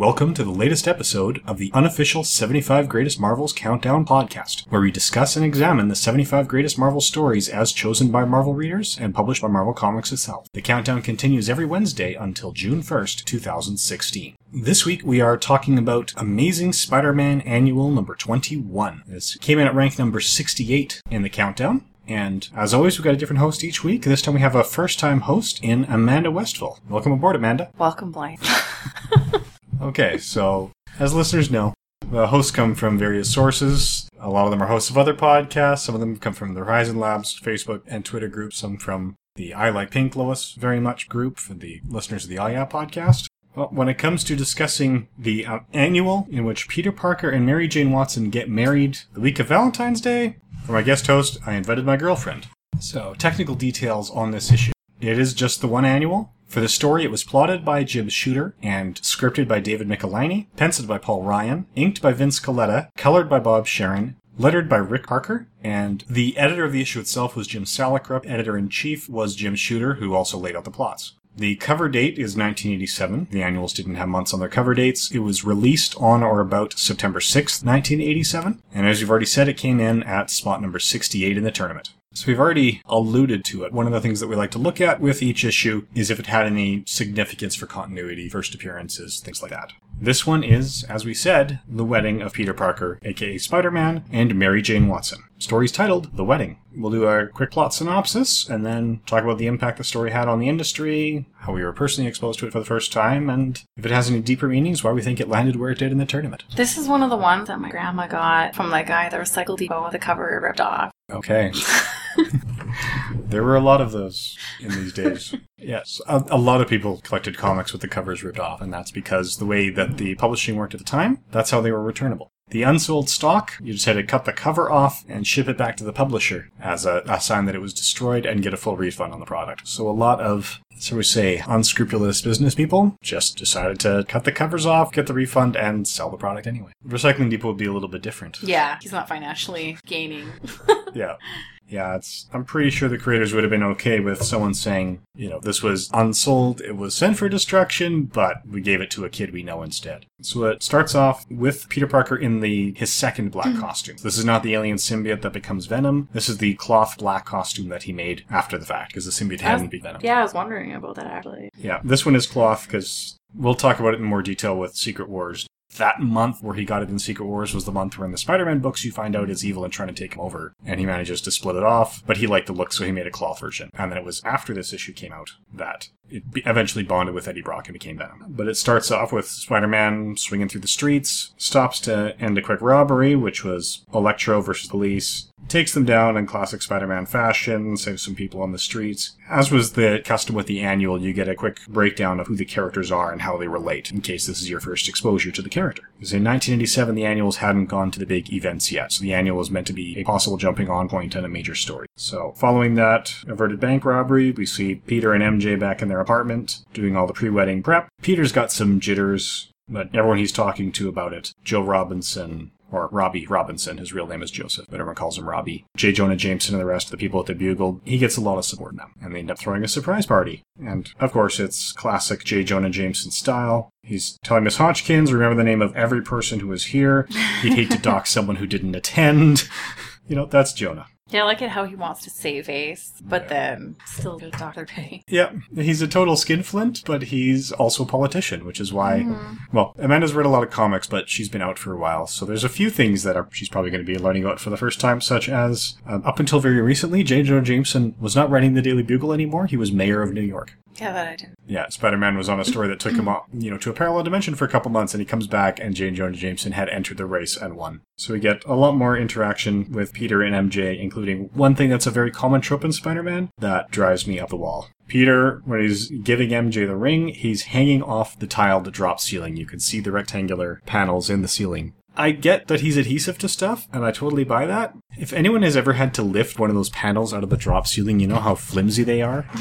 Welcome to the latest episode of the unofficial 75 Greatest Marvels Countdown podcast, where we discuss and examine the 75 greatest Marvel stories as chosen by Marvel readers and published by Marvel Comics itself. The countdown continues every Wednesday until June 1st, 2016. This week we are talking about Amazing Spider-Man Annual number 21. This came in at rank number 68 in the countdown. And as always, we've got a different host each week. This time we have a first time host in Amanda Westville. Welcome aboard, Amanda. Welcome, Blaine. Okay, so as listeners know, the hosts come from various sources. A lot of them are hosts of other podcasts. Some of them come from the Horizon Labs Facebook and Twitter groups. Some from the I Like Pink Lois very much group for the listeners of the I Yeah podcast. Well, when it comes to discussing the uh, annual in which Peter Parker and Mary Jane Watson get married the week of Valentine's Day, for my guest host, I invited my girlfriend. So, technical details on this issue. It is just the one annual. For the story, it was plotted by Jim Shooter and scripted by David Michelinie, penciled by Paul Ryan, inked by Vince Colletta, colored by Bob Sharen, lettered by Rick Parker, and the editor of the issue itself was Jim Salicrup. Editor in chief was Jim Shooter, who also laid out the plots. The cover date is 1987. The annuals didn't have months on their cover dates. It was released on or about September 6th, 1987. And as you've already said, it came in at spot number 68 in the tournament. So we've already alluded to it. One of the things that we like to look at with each issue is if it had any significance for continuity, first appearances, things like that. This one is, as we said, the wedding of Peter Parker, aka Spider-Man, and Mary Jane Watson. Story's titled The Wedding. We'll do a quick plot synopsis and then talk about the impact the story had on the industry, how we were personally exposed to it for the first time, and if it has any deeper meanings, why we think it landed where it did in the tournament. This is one of the ones that my grandma got from the guy the recycle depot with the cover ripped off. Okay. there were a lot of those in these days. Yes, a, a, lot of people collected comics with the covers ripped off, and that's because the way that the publishing worked at the time, that's how they were returnable. The unsold stock, you just had to cut the cover off and ship it back to the publisher as a, a sign that it was destroyed and get a full refund on the product. So a lot of, so we say, unscrupulous business people just decided to cut the covers off, get the refund, and sell the product anyway. Recycling Depot would be a little bit different. Yeah, he's not financially gaining. yeah. Yeah, it's. I'm pretty sure the creators would have been okay with someone saying, you know, this was unsold, it was sent for destruction, but we gave it to a kid we know instead. So it starts off with Peter Parker in the his second black mm-hmm. costume. This is not the alien symbiote that becomes Venom. This is the cloth black costume that he made after the fact, because the symbiote hadn't been Venom. Yeah, I was wondering about that actually. Yeah, this one is cloth because we'll talk about it in more detail with Secret Wars that month where he got it in Secret Wars was the month where in the Spider-Man books you find out is evil and trying to take him over, and he manages to split it off, but he liked the look, so he made a cloth version. And then it was after this issue came out that it eventually bonded with Eddie Brock and became Venom. But it starts off with Spider-Man swinging through the streets, stops to end a quick robbery, which was Electro versus the police, takes them down in classic Spider-Man fashion, saves some people on the streets. As was the custom with the annual, you get a quick breakdown of who the characters are and how they relate, in case this is your first exposure to the character. Because in 1987, the annuals hadn't gone to the big events yet, so the annual was meant to be a possible jumping on point on a major story. So, following that averted bank robbery, we see Peter and MJ back in their apartment, doing all the pre-wedding prep. Peter's got some jitters, but everyone he's talking to about it, Joe Robinson, or Robbie Robinson. His real name is Joseph, but everyone calls him Robbie. J. Jonah Jameson and the rest of the people at the Bugle, he gets a lot of support now. And they end up throwing a surprise party. And of course, it's classic J. Jonah Jameson style. He's telling Miss Hodgkins, remember the name of every person who was here. He'd hate to dock someone who didn't attend. You know, that's Jonah. Yeah, I like it how he wants to save Ace, but then still get Dr. Pay. Yeah, he's a total skinflint, but he's also a politician, which is why. Mm-hmm. Well, Amanda's read a lot of comics, but she's been out for a while, so there's a few things that are, she's probably going to be learning about for the first time, such as um, up until very recently, J. Jonah Jameson was not writing the Daily Bugle anymore. He was mayor of New York. Yeah, that I didn't. Yeah, Spider-Man was on a story that took him up, you know, to a parallel dimension for a couple months, and he comes back, and J. Jonah Jameson had entered the race and won. So we get a lot more interaction with Peter and MJ, including one thing that's a very common trope in Spider-Man that drives me up the wall. Peter, when he's giving MJ the ring, he's hanging off the tiled drop ceiling. You can see the rectangular panels in the ceiling. I get that he's adhesive to stuff, and I totally buy that. If anyone has ever had to lift one of those panels out of the drop ceiling, you know how flimsy they are?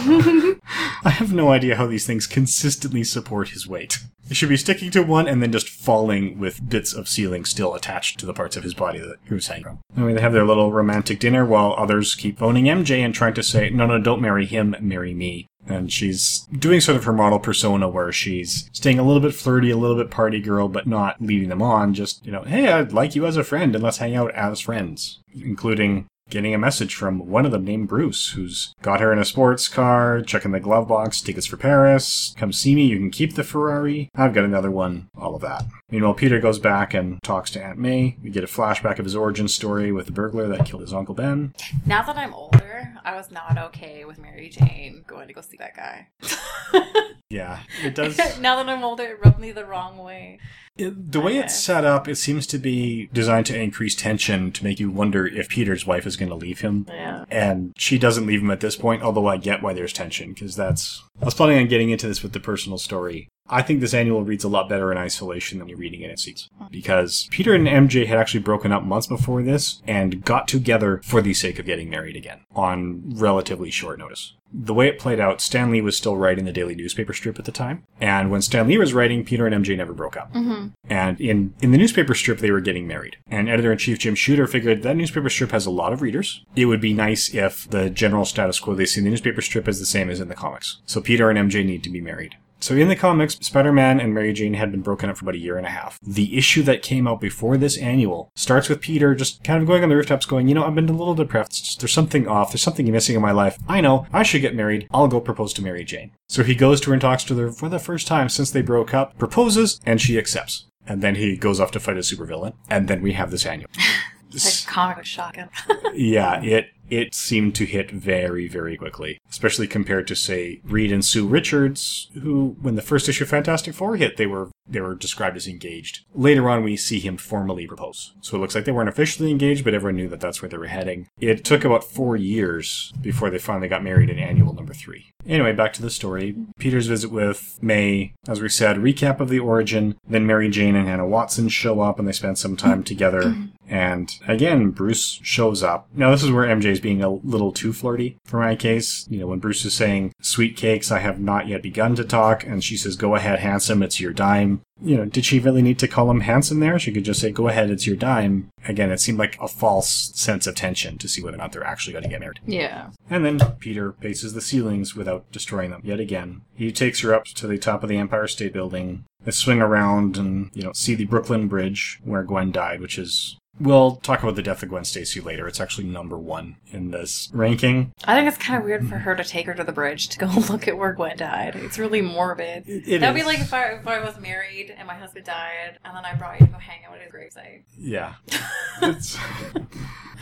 I have no idea how these things consistently support his weight. He should be sticking to one and then just falling with bits of ceiling still attached to the parts of his body that he was hanging from. I mean, they have their little romantic dinner while others keep phoning MJ and trying to say, no, no, don't marry him, marry me. And she's doing sort of her model persona where she's staying a little bit flirty, a little bit party girl, but not leading them on. Just, you know, hey, I'd like you as a friend and let's hang out as friends. Including getting a message from one of them named Bruce, who's got her in a sports car, checking the glove box, tickets for Paris, come see me, you can keep the Ferrari, I've got another one, all of that. Meanwhile, Peter goes back and talks to Aunt May. We get a flashback of his origin story with the burglar that killed his Uncle Ben. Now that I'm older, I was not okay with Mary Jane going to go see that guy. Yeah, it does. now that I'm older, it rubbed me the wrong way. It, the way it's set up, it seems to be designed to increase tension to make you wonder if Peter's wife is going to leave him. Yeah. And she doesn't leave him at this point, although I get why there's tension, because that's. I was planning on getting into this with the personal story. I think this annual reads a lot better in isolation than you're reading it in seats. Because Peter and MJ had actually broken up months before this and got together for the sake of getting married again on relatively short notice. The way it played out, Stan Lee was still writing the daily newspaper strip at the time. And when Stan Lee was writing, Peter and MJ never broke up. Mm-hmm. And in, in the newspaper strip, they were getting married. And editor in chief Jim Shooter figured that newspaper strip has a lot of readers. It would be nice if the general status quo they see in the newspaper strip is the same as in the comics. So Peter and MJ need to be married. So in the comics, Spider-Man and Mary Jane had been broken up for about a year and a half. The issue that came out before this annual starts with Peter just kind of going on the rooftops going, you know, I've been a little depressed. There's something off. There's something missing in my life. I know. I should get married. I'll go propose to Mary Jane. So he goes to her and talks to her for the first time since they broke up, proposes, and she accepts. And then he goes off to fight a supervillain. And then we have this annual. That comic shocking. yeah, it it seemed to hit very, very quickly, especially compared to say Reed and Sue Richards, who, when the first issue of Fantastic Four hit, they were they were described as engaged. Later on, we see him formally propose, so it looks like they weren't officially engaged, but everyone knew that that's where they were heading. It took about four years before they finally got married in annual number three. Anyway, back to the story. Peter's visit with May, as we said, recap of the origin. Then Mary Jane and Anna Watson show up and they spend some time together. And again, Bruce shows up. Now, this is where MJ's being a little too flirty for my case. You know, when Bruce is saying, Sweet cakes, I have not yet begun to talk, and she says, Go ahead, handsome, it's your dime. You know, did she really need to call him handsome there? She could just say, Go ahead, it's your dime. Again, it seemed like a false sense of tension to see whether or not they're actually going to get married. Yeah. And then Peter paces the ceilings without destroying them yet again. He takes her up to the top of the Empire State Building. They swing around and, you know, see the Brooklyn Bridge where Gwen died, which is We'll talk about the death of Gwen Stacy later. It's actually number one in this ranking. I think it's kind of weird for her to take her to the bridge to go look at where Gwen died. It's really morbid. It- it That'd is. be like if I, if I was married and my husband died, and then I brought you to go hang out at his gravesite. Yeah.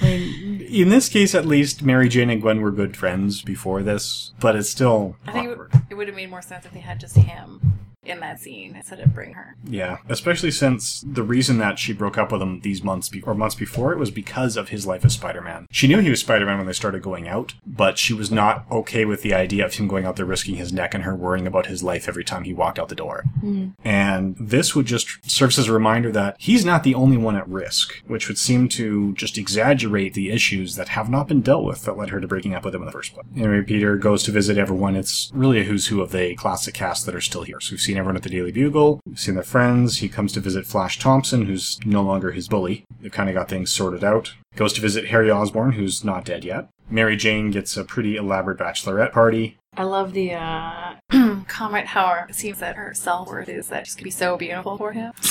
I mean, in this case, at least, Mary Jane and Gwen were good friends before this, but it's still I think it would, it would have made more sense if they had just him in that scene instead of bring her. Yeah, especially since the reason that she broke up with him these months be- or months before it was because of his life as Spider-Man. She knew he was Spider-Man when they started going out, but she was not okay with the idea of him going out there risking his neck and her worrying about his life every time he walked out the door. Hmm. And this would just serve as a reminder that he's not the only one at risk, which would seem to just exaggerate the issues that have not been dealt with that led her to breaking up with him in the first place. Anyway, Peter goes to visit everyone. It's really a who's who of the classic cast that are still here. So we've seen everyone at the Daily Bugle, we've seen their friends. He comes to visit Flash Thompson, who's no longer his bully. They've kind of got things sorted out. Goes to visit Harry Osborn, who's not dead yet. Mary Jane gets a pretty elaborate bachelorette party. I love the uh, comment how it seems that her self worth is that she's gonna be so beautiful for him.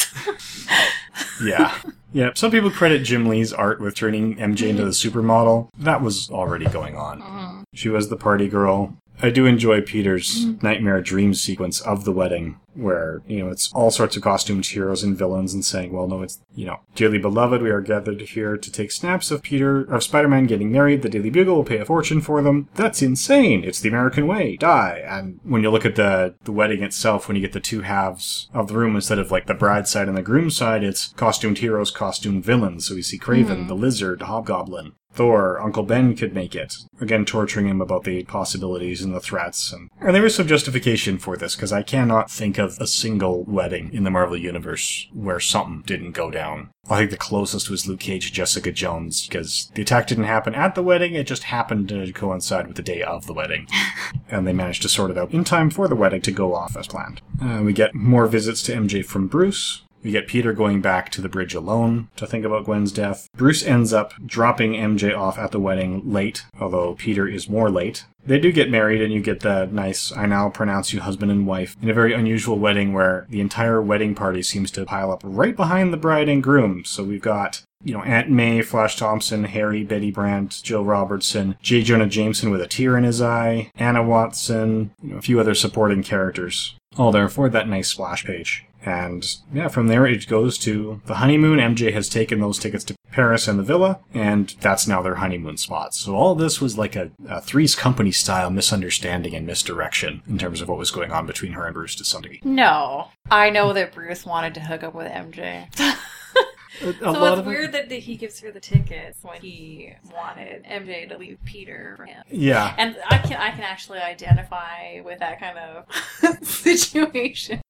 Yeah. yeah. Some people credit Jim Lee's art with turning MJ into the supermodel. That was already going on. She was the party girl. I do enjoy Peter's mm. nightmare dream sequence of the wedding, where, you know, it's all sorts of costumed heroes and villains and saying, well, no, it's, you know, dearly beloved, we are gathered here to take snaps of Peter, of Spider-Man getting married. The Daily Bugle will pay a fortune for them. That's insane. It's the American way. Die. And when you look at the, the wedding itself, when you get the two halves of the room, instead of like the bride side and the groom side, it's costumed heroes, costumed villains. So we see Kraven, mm. the lizard, Hobgoblin. Thor, Uncle Ben could make it. Again, torturing him about the possibilities and the threats. And, and there is some justification for this, because I cannot think of a single wedding in the Marvel Universe where something didn't go down. I think the closest was Luke Cage and Jessica Jones, because the attack didn't happen at the wedding, it just happened to coincide with the day of the wedding. and they managed to sort it out in time for the wedding to go off as planned. Uh, we get more visits to MJ from Bruce. We get Peter going back to the bridge alone to think about Gwen's death. Bruce ends up dropping MJ off at the wedding late, although Peter is more late. They do get married, and you get the nice, I now pronounce you husband and wife, in a very unusual wedding where the entire wedding party seems to pile up right behind the bride and groom. So we've got you know, Aunt May, Flash Thompson, Harry, Betty Brant, Jill Robertson, J. Jonah Jameson with a tear in his eye, Anna Watson, you know, a few other supporting characters. All there for that nice splash page. And yeah, from there it goes to the honeymoon. MJ has taken those tickets to Paris and the villa, and that's now their honeymoon spot. So all this was like a, a Three's Company style misunderstanding and misdirection in terms of what was going on between her and Bruce to some degree. No. I know that Bruce wanted to hook up with MJ. A, so it's weird that he gives her the tickets when he wanted MJ to leave Peter for him. Yeah. And I can I can actually identify with that kind of situation.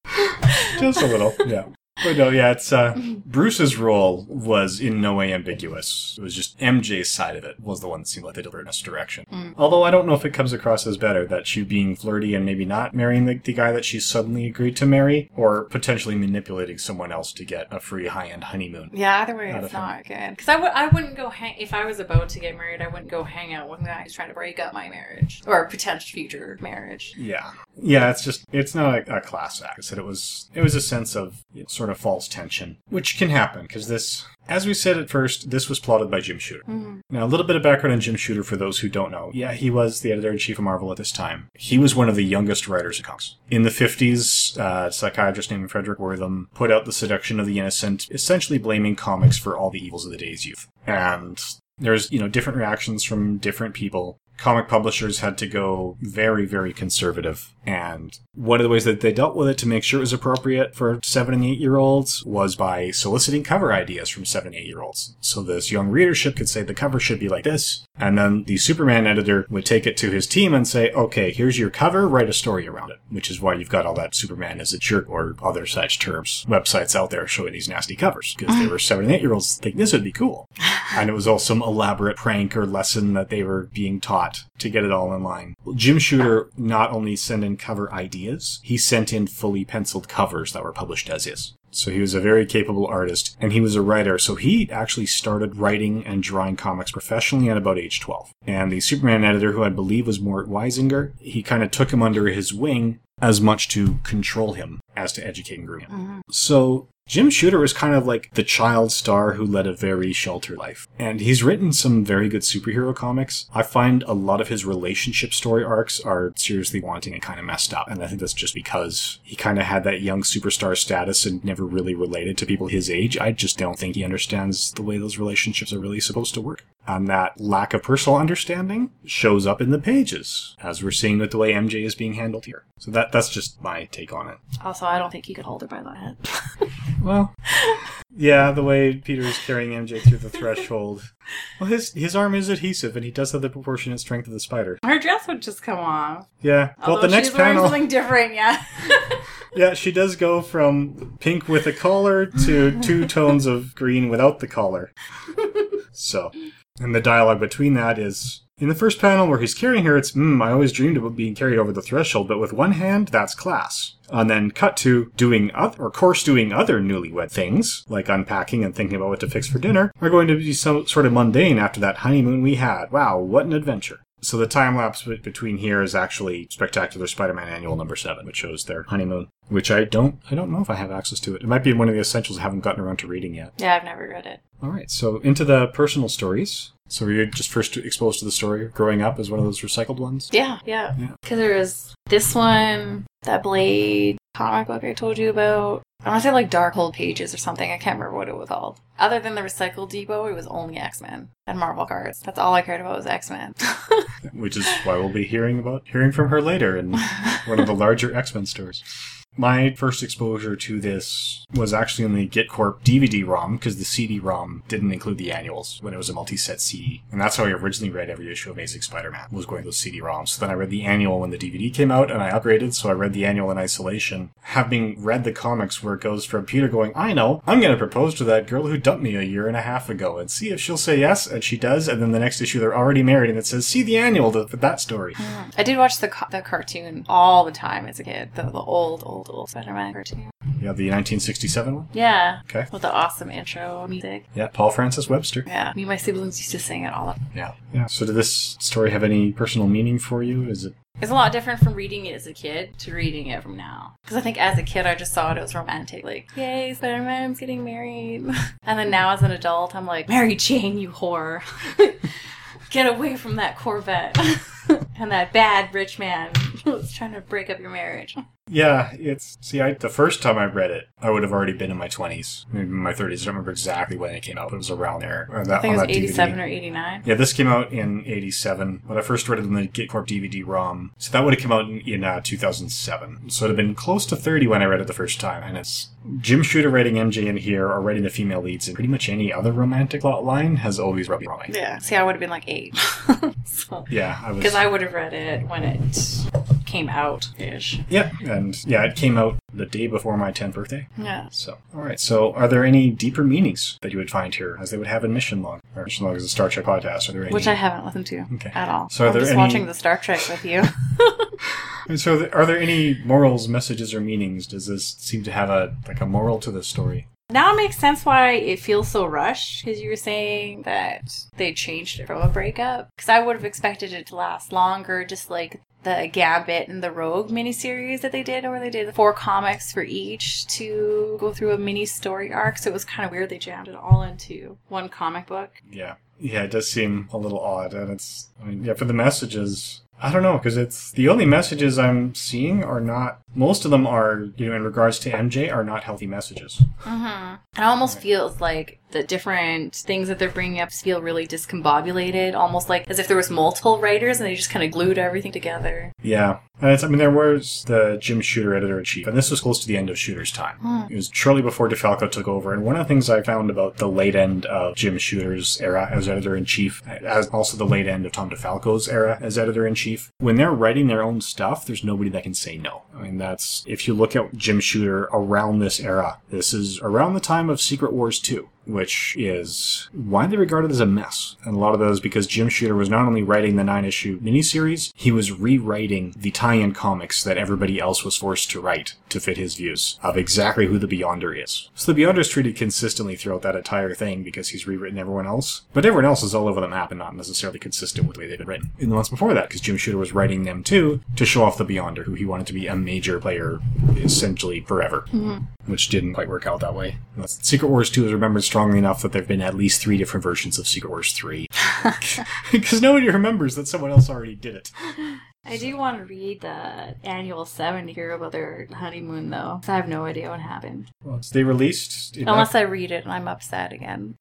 Just a little, yeah. But no, yeah, it's uh, Bruce's role was in no way ambiguous. It was just MJ's side of it was the one that seemed like they delivered us direction. Mm. Although I don't know if it comes across as better that she being flirty and maybe not marrying the, the guy that she suddenly agreed to marry, or potentially manipulating someone else to get a free high end honeymoon. Yeah, either way, it's not good. Because I would I wouldn't go hang if I was about to get married. I wouldn't go hang out with a guy who's trying to break up my marriage or potential future marriage. Yeah, yeah. It's just it's not a, a class act. I said it was it was a sense of you know, sort of false tension, which can happen because this, as we said at first, this was plotted by Jim Shooter. Mhm. Now, a little bit of background on Jim Shooter for those who don't know. Yeah, he was the editor in chief of Marvel at this time. He was one of the youngest writers of comics. In the 50s, uh, a psychiatrist named Fredric Wertham put out The Seduction of the Innocent, essentially blaming comics for all the evils of the day's youth. And there's, you know, different reactions from different people. Comic publishers had to go very, very conservative. And one of the ways that they dealt with it to make sure it was appropriate for seven and eight year olds was by soliciting cover ideas from seven and eight year olds. So this young readership could say the cover should be like this. And then the Superman editor would take it to his team and say, okay, here's your cover, write a story around it. Which is why you've got all that Superman as a jerk or other such terms, websites out there showing these nasty covers. Because they mm. were seven and eight year olds think this would be cool. and it was all some elaborate prank or lesson that they were being taught to get it all in line. Jim Shooter not only sent in cover ideas, he sent in fully penciled covers that were published as is. So he was a very capable artist, and he was a writer. So he actually started writing and drawing comics professionally at about age 12. And the Superman editor, who I believe was Mort Weisinger, he kind of took him under his wing as much to control him as to educate and groom him. Mm-hmm. So Jim Shooter is kind of like the child star who led a very sheltered life. And he's written some very good superhero comics. I find a lot of his relationship story arcs are seriously wanting and kind of messed up. And I think that's just because he kind of had that young superstar status and never really related to people his age. I just don't think he understands the way those relationships are really supposed to work. And that lack of personal understanding shows up in the pages, as we're seeing with the way MJ is being handled here. So that that's just my take on it. Also, I don't think he could hold her by the head. Well, yeah, the way Peter is carrying MJ through the threshold. Well, his his arm is adhesive, and he does have the proportionate strength of the spider. Her dress would just come off. Yeah. Well, the next she's panel, something different, yeah. yeah, she does go from pink with a collar to two tones of green without the collar. So, and the dialogue between that is. In the first panel where he's carrying her, it's, hmm, I always dreamed about being carried over the threshold, but with one hand, that's class. And then cut to doing other, or course doing other newlywed things, like unpacking and thinking about what to fix for dinner, are going to be some sort of mundane after that honeymoon we had. Wow, what an adventure. So the time lapse between here is actually Spectacular Spider-Man Annual number seven, which shows their honeymoon. Which I don't, I don't know if I have access to it. It might be one of the essentials I haven't gotten around to reading yet. yeah, I've never read it. All right, so into the personal stories. So were you just first exposed to the story growing up as one of those recycled ones? Yeah, yeah. Yeah. Because there was this one, that Blade comic book I told you about. I want to say like Darkhold Pages or something. I can't remember what it was called. Other than the Recycle Depot, it was only X Men and Marvel cards. That's all I cared about was X Men. Which is why we'll be hearing about hearing from her later in one of the larger X-Men stores. My first exposure to this was actually in the GitCorp DVD ROM because the CD ROM didn't include the annuals when it was a multi-set CD, and that's how I originally read every issue of Amazing Spider-Man was going to those CD ROMs. So then I read the annual when the DVD came out, and I upgraded, so I read the annual in isolation. Having read the comics where it goes from Peter going, "I know, I'm going to propose to that girl who dumped me a year and a half ago, and see if she'll say yes," and she does, and then the next issue they're already married, and it says, "See the annual for that story." Mm. I did watch the, the cartoon all the time as a kid, the, the old, old old, old Spider-Man cartoon. You have the 1967 one? Yeah. Okay. With the awesome intro music. Yeah, Paul Francis Webster. Yeah. Me and my siblings used to sing it all the Yeah. Yeah. So did this story have any personal meaning for you? Is it It's a lot different from reading it as a kid to reading it from now. Because I think as a kid, I just saw it as romantic. Like, yay, Spider Man's getting married. and then now as an adult, I'm like, Mary Jane, you whore. Get away from that Corvette and that bad rich man who's trying to break up your marriage. Yeah, it's see. I the first time I read it, I would have already been in my twenties, maybe in my thirties. I don't remember exactly when it came out. But it was around there. or that- I think it was that DVD. 87 or 89. Yeah, this came out in '87, When I first read it in the GitCorp DVD-ROM, so that would have come out in, in uh, 2007. So it'd have been close to 30 when I read it the first time, and it's Jim Shooter writing MJ in here or writing the female leads, and pretty much any other romantic plot line has always rubbed me wrong. Yeah. See, I would have been like eight. so, Yeah, I was. because I would have read it when it came out ish. Yeah, and yeah, it came out the day before my 10th birthday. Yeah. So, all right. So, are there any deeper meanings that you would find here, as they would have in Mission Log? Or Mission Log is a Star Trek podcast. Are there any? Which I haven't listened to Okay. at all. So are I'm there just any- watching the Star Trek with you. And so, are there any morals, messages, or meanings? Does this seem to have a like a moral to this story? Now it makes sense why it feels so rushed because you were saying that they changed it from a breakup. Because I would have expected it to last longer, just like the Gambit and the Rogue miniseries that they did, where they did four comics for each to go through a mini story arc. So it was kind of weird they jammed it all into one comic book. Yeah, yeah, it does seem a little odd, and it's I mean, yeah, for the messages. I don't know because it's the only messages I'm seeing are not. Most of them are, you know, in regards to MJ, are not healthy messages. Mm-hmm. It almost feels like the different things that they're bringing up feel really discombobulated, almost like as if there was multiple writers and they just kind of glued everything together. Yeah, and it's, I mean, there was the Jim Shooter editor in chief, and this was close to the end of Shooter's time. Hmm. It was shortly before DeFalco took over, and one of the things I found about the late end of Jim Shooter's era as editor in chief, as also the late end of Tom DeFalco's era as editor in chief, when they're writing their own stuff, there's nobody that can say no. I mean, that's if you look at Jim Shooter around this era, this is around the time of Secret Wars 2 which is widely regarded as a mess. And a lot of those because Jim Shooter was not only writing the nine issue miniseries, he was rewriting the tie in comics that everybody else was forced to write to fit his views of exactly who the Beyonder is. So the Beyonder is treated consistently throughout that entire thing because he's rewritten everyone else. But everyone else is all over the map and not necessarily consistent with the way they've been written. In the months before that, because Jim Shooter was writing them too to show off the Beyonder, who he wanted to be a major player essentially forever mm-hmm. which didn't quite work out that way. Secret Wars 2 is remembered strongly enough that there have been at least three different versions of Secret Wars 3. Because nobody remembers that someone else already did it. I do want to read the annual seven to hear about their honeymoon, though. I have no idea what happened. Well, they released enough, Unless I read it and I'm upset again.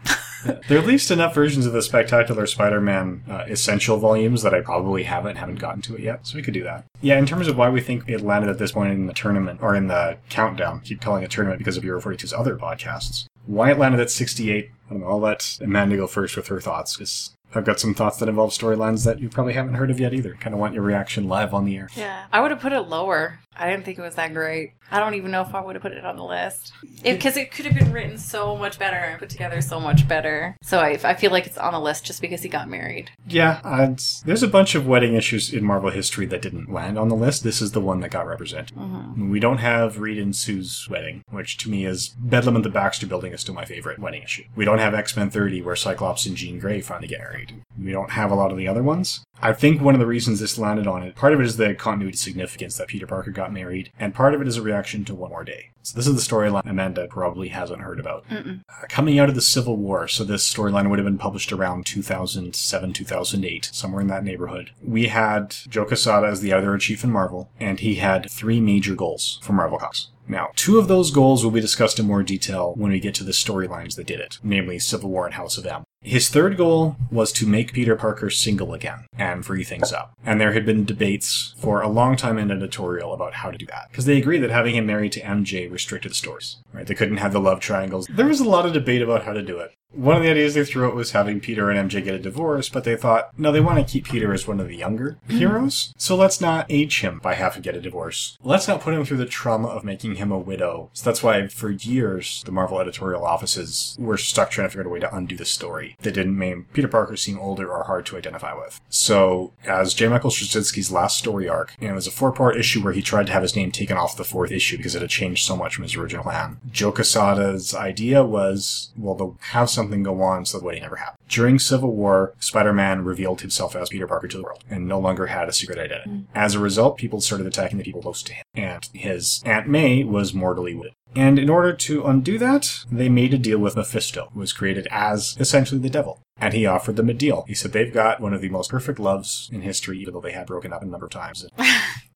they released enough versions of the Spectacular Spider-Man uh, Essential volumes that I probably haven't haven't gotten to it yet, so we could do that. Yeah, in terms of why we think it landed at this point in the tournament or in the countdown, keep calling it tournament because of Euro 42's other podcasts. Why it landed at 68, I don't know. I'll let Amanda go first with her thoughts because I've got some thoughts that involve storylines that you probably haven't heard of yet either. Kind of want your reaction live on the air. Yeah. I would have put it lower. I didn't think it was that great. I don't even know if I would have put it on the list. Because it, could have been written so much better and put together so much better. So I, I feel like it's on the list just because he got married. Yeah, and there's a bunch of wedding issues in Marvel history that didn't land on the list. This is the one that got represented. Mm-hmm. We don't have Reed and Sue's wedding, which to me is Bedlam at the Baxter Building is still my favorite wedding issue. We don't have X Men 30 where Cyclops and Jean Grey finally get married. We don't have a lot of the other ones. I think one of the reasons this landed on it, part of it is the continuity significance that Peter Parker got married, and part of it is a reaction to One More Day. So this is the storyline Amanda probably hasn't heard about. Uh, coming out of the Civil War, so this storyline would have been published around 2007, 2008, somewhere in that neighborhood. We had Joe Quesada as the editor-in-chief in Marvel, and he had three major goals for Marvel Comics. Now, two of those goals will be discussed in more detail when we get to the storylines that did it, namely Civil War and House of M. His third goal was to make Peter Parker single again and free things up. And there had been debates for a long time in editorial about how to do that. Because they agreed that having him married to MJ restricted the stories. Right? They couldn't have the love triangles. There was a lot of debate about how to do it. One of the ideas they threw out was having Peter and MJ get a divorce, but they thought, no, they want to keep Peter as one of the younger hmm. heroes, so let's not age him by having to get a divorce. Let's not put him through the trauma of making him a widow. So that's why for years the Marvel editorial offices were stuck trying to figure out a way to undo the story that didn't make Peter Parker seem older or hard to identify with. So as J. Michael Straczynski's last story arc, and it was a four-part issue where he tried to have his name taken off the fourth issue because it had changed so much from his original plan. Joe Quesada's idea was, well, they'll have something go on so the wedding never happened. During Civil War, Spider-Man revealed himself as Peter Parker to the world and no longer had a secret identity. Mm. As a result, people started attacking the people close to him, and his Aunt May was mortally wounded. And in order to undo that, they made a deal with Mephisto, who was created as essentially the devil. And he offered them a deal. He said they've got one of the most perfect loves in history, even though they had broken up a number of times.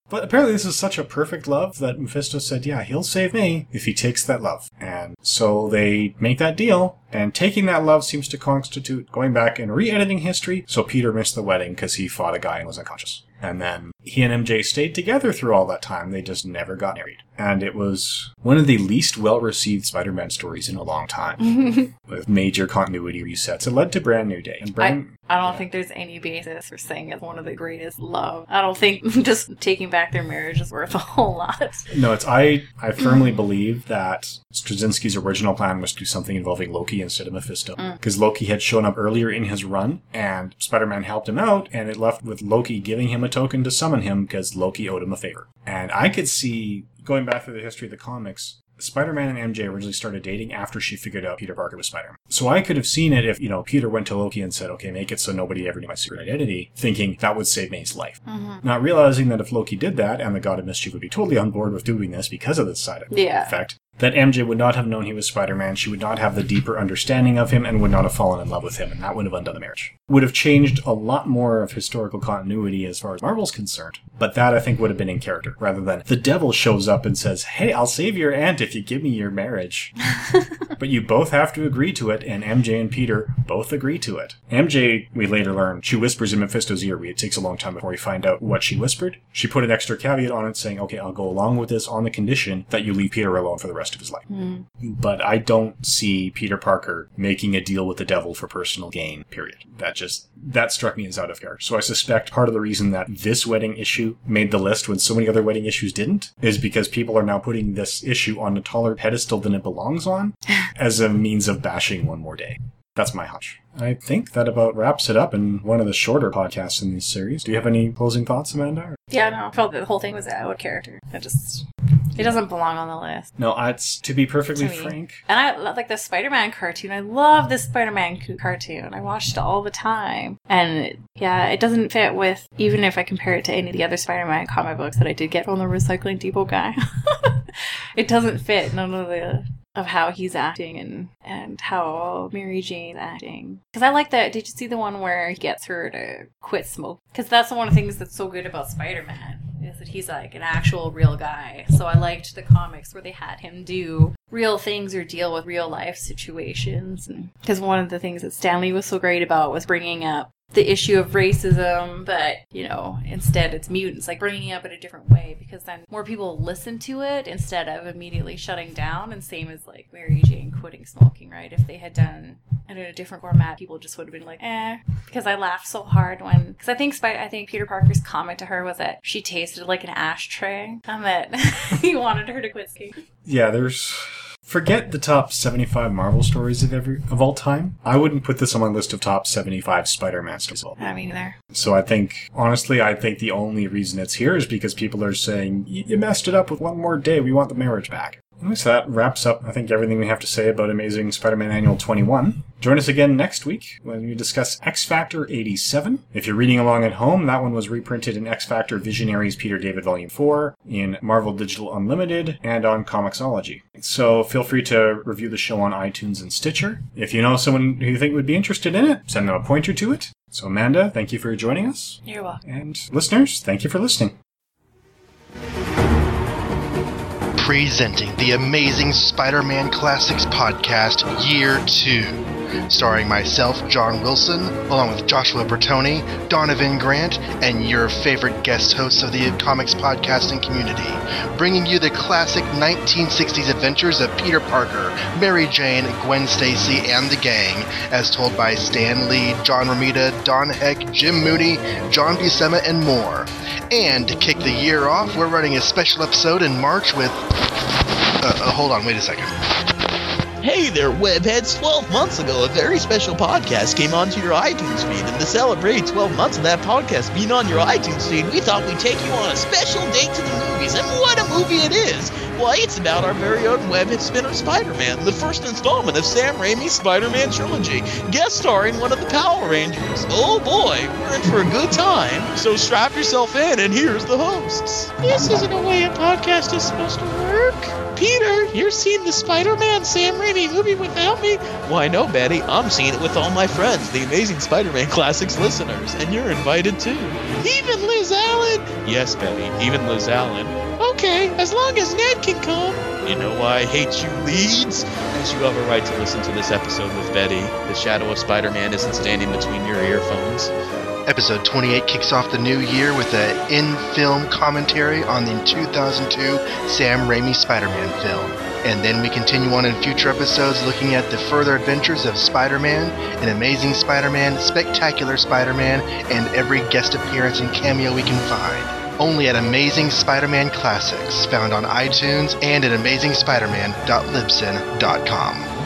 But apparently, this is such a perfect love that Mephisto said, Yeah, he'll save me if he takes that love. And so they make that deal, and taking that love seems to constitute going back and re editing history. So Peter missed the wedding because he fought a guy and was unconscious. And then he and MJ stayed together through all that time. They just never got married. And it was one of the least well received Spider Man stories in a long time, with major continuity resets. It led to Brand New Day. And Brand. I don't think there's any basis for saying it's one of the greatest love. I don't think just taking back their marriage is worth a whole lot. No, it's I. I firmly believe that Straczynski's original plan was to do something involving Loki instead of Mephisto, mm. because Loki had shown up earlier in his run, and Spider-Man helped him out, and it left with Loki giving him a token to summon him because Loki owed him a favor. And I could see going back through the history of the comics. Spider-Man and MJ originally started dating after she figured out Peter Parker was Spider-Man. So I could have seen it if, you know, Peter went to Loki and said, okay, make it so nobody ever knew my secret identity, thinking that would save May's life. Mm-hmm. Not realizing that if Loki did that, and the God of Mischief would be totally on board with doing this because of this side effect, Yeah. That MJ would not have known he was Spider-Man, she would not have the deeper understanding of him, and would not have fallen in love with him, and that would have undone the marriage. Would have changed a lot more of historical continuity as far as Marvel's concerned, but that I think would have been in character, rather than the devil shows up and says, hey, I'll save your aunt if you give me your marriage. but you both have to agree to it, and MJ and Peter both agree to it. MJ, we later learn, she whispers in Mephisto's ear. It takes a long time before we find out what she whispered. She put an extra caveat on it saying, okay, I'll go along with this on the condition that you leave Peter alone for the rest of his life. Hmm. But I don't see Peter Parker making a deal with the devil for personal gain, period. That just, that struck me as out of character. So I suspect part of the reason that this wedding issue made the list when so many other wedding issues didn't is because people are now putting this issue on a taller pedestal than it belongs on as a means of bashing one more day. That's my hunch. I think that about wraps it up in one of the shorter podcasts in this series. Do you have any closing thoughts, Amanda? Yeah, no, I felt that the whole thing was out of character. I just, it doesn't belong on the list. No, it's to be perfectly To frank. And I love like the Spider-Man cartoon. I love the Spider-Man co- cartoon. I watched it all the time. And yeah, it doesn't fit with even if I compare it to any of the other Spider-Man comic books that I did get from the recycling depot guy. it doesn't fit none of the of how he's acting and and how Mary Jane's acting. Because I like that. Did you see the one where he gets her to quit smoke? Because that's one of the things that's so good about Spider-Man is that he's like an actual real guy. So I liked the comics where they had him do real things or deal with real life situations. Because one of the things that Stan Lee was so great about was bringing up the issue of racism, but you know, instead it's mutants, like bringing up in a different way because then more people listen to it instead of immediately shutting down. And same as like Mary Jane quitting smoking, right? If they had done it in a different format, people just would have been like, eh. Because I laughed so hard when, because I think I think Peter Parker's comment to her was that she tasted like an ashtray, and that he wanted her to quit smoking. Yeah, there's. Forget the top 75 Marvel stories of every of all time. I wouldn't put this on my list of top 75 Spider-Man stories. I mean, there. So I think, honestly, I think the only reason it's here is because people are saying, "Y- you messed it up with one more day, we want the marriage back. So that wraps up, I think, everything we have to say about Amazing Spider-Man Annual 21. Join us again next week when we discuss X Factor 87. If you're reading along at home, that one was reprinted in X Factor Visionaries Peter David Volume 4, in Marvel Digital Unlimited, and on Comixology. So feel free to review the show on iTunes and Stitcher. If you know someone who you think would be interested in it, send them a pointer to it. So Amanda, thank you for joining us. You're welcome. And listeners, thank you for listening. Presenting the Amazing Spider Man Classics Podcast Year 2. Starring myself, John Wilson, along with Joshua Bertoni, Donovan Grant, and your favorite guest hosts of the comics podcasting community, bringing you the classic 1960s adventures of Peter Parker, Mary Jane, Gwen Stacy, and the gang, as told by Stan Lee, John Romita, Don Heck, Jim Mooney, John Buscema, and more. And to kick the year off, we're running a special episode in March with. Uh, uh, hold on, wait a second. Hey there, webheads! 12 months ago, a very special podcast came onto your iTunes feed, and to celebrate 12 months of that podcast being on your iTunes feed, we thought we'd take you on a special date to the movies, and what a movie it is! Why, it's about our very own webhead spinner Spider-Man, the first installment of Sam Raimi's Spider-Man trilogy, guest starring one of the Power Rangers. Oh boy, we're in for a good time, so strap yourself in, and here's the hosts. This isn't a way a podcast is supposed to work. Peter, you're seeing the Spider-Man Sam Raimi movie without me? Why, no, Betty. I'm seeing it with all my friends, the Amazing Spider-Man Classics listeners, and you're invited too. Even Liz Allen? Yes, Betty, even Liz Allen. Okay, as long as Ned can come. You know why I hate you, Leeds? Because you have a right to listen to this episode with Betty. The shadow of Spider-Man isn't standing between your earphones. Episode 28 kicks off the new year with an in film commentary on the 2002 Sam Raimi Spider Man film. And then we continue on in future episodes looking at the further adventures of Spider Man, an amazing Spider Man, spectacular Spider Man, and every guest appearance and cameo we can find. Only at Amazing Spider Man Classics, found on iTunes and at amazingspiderman.libsyn.com.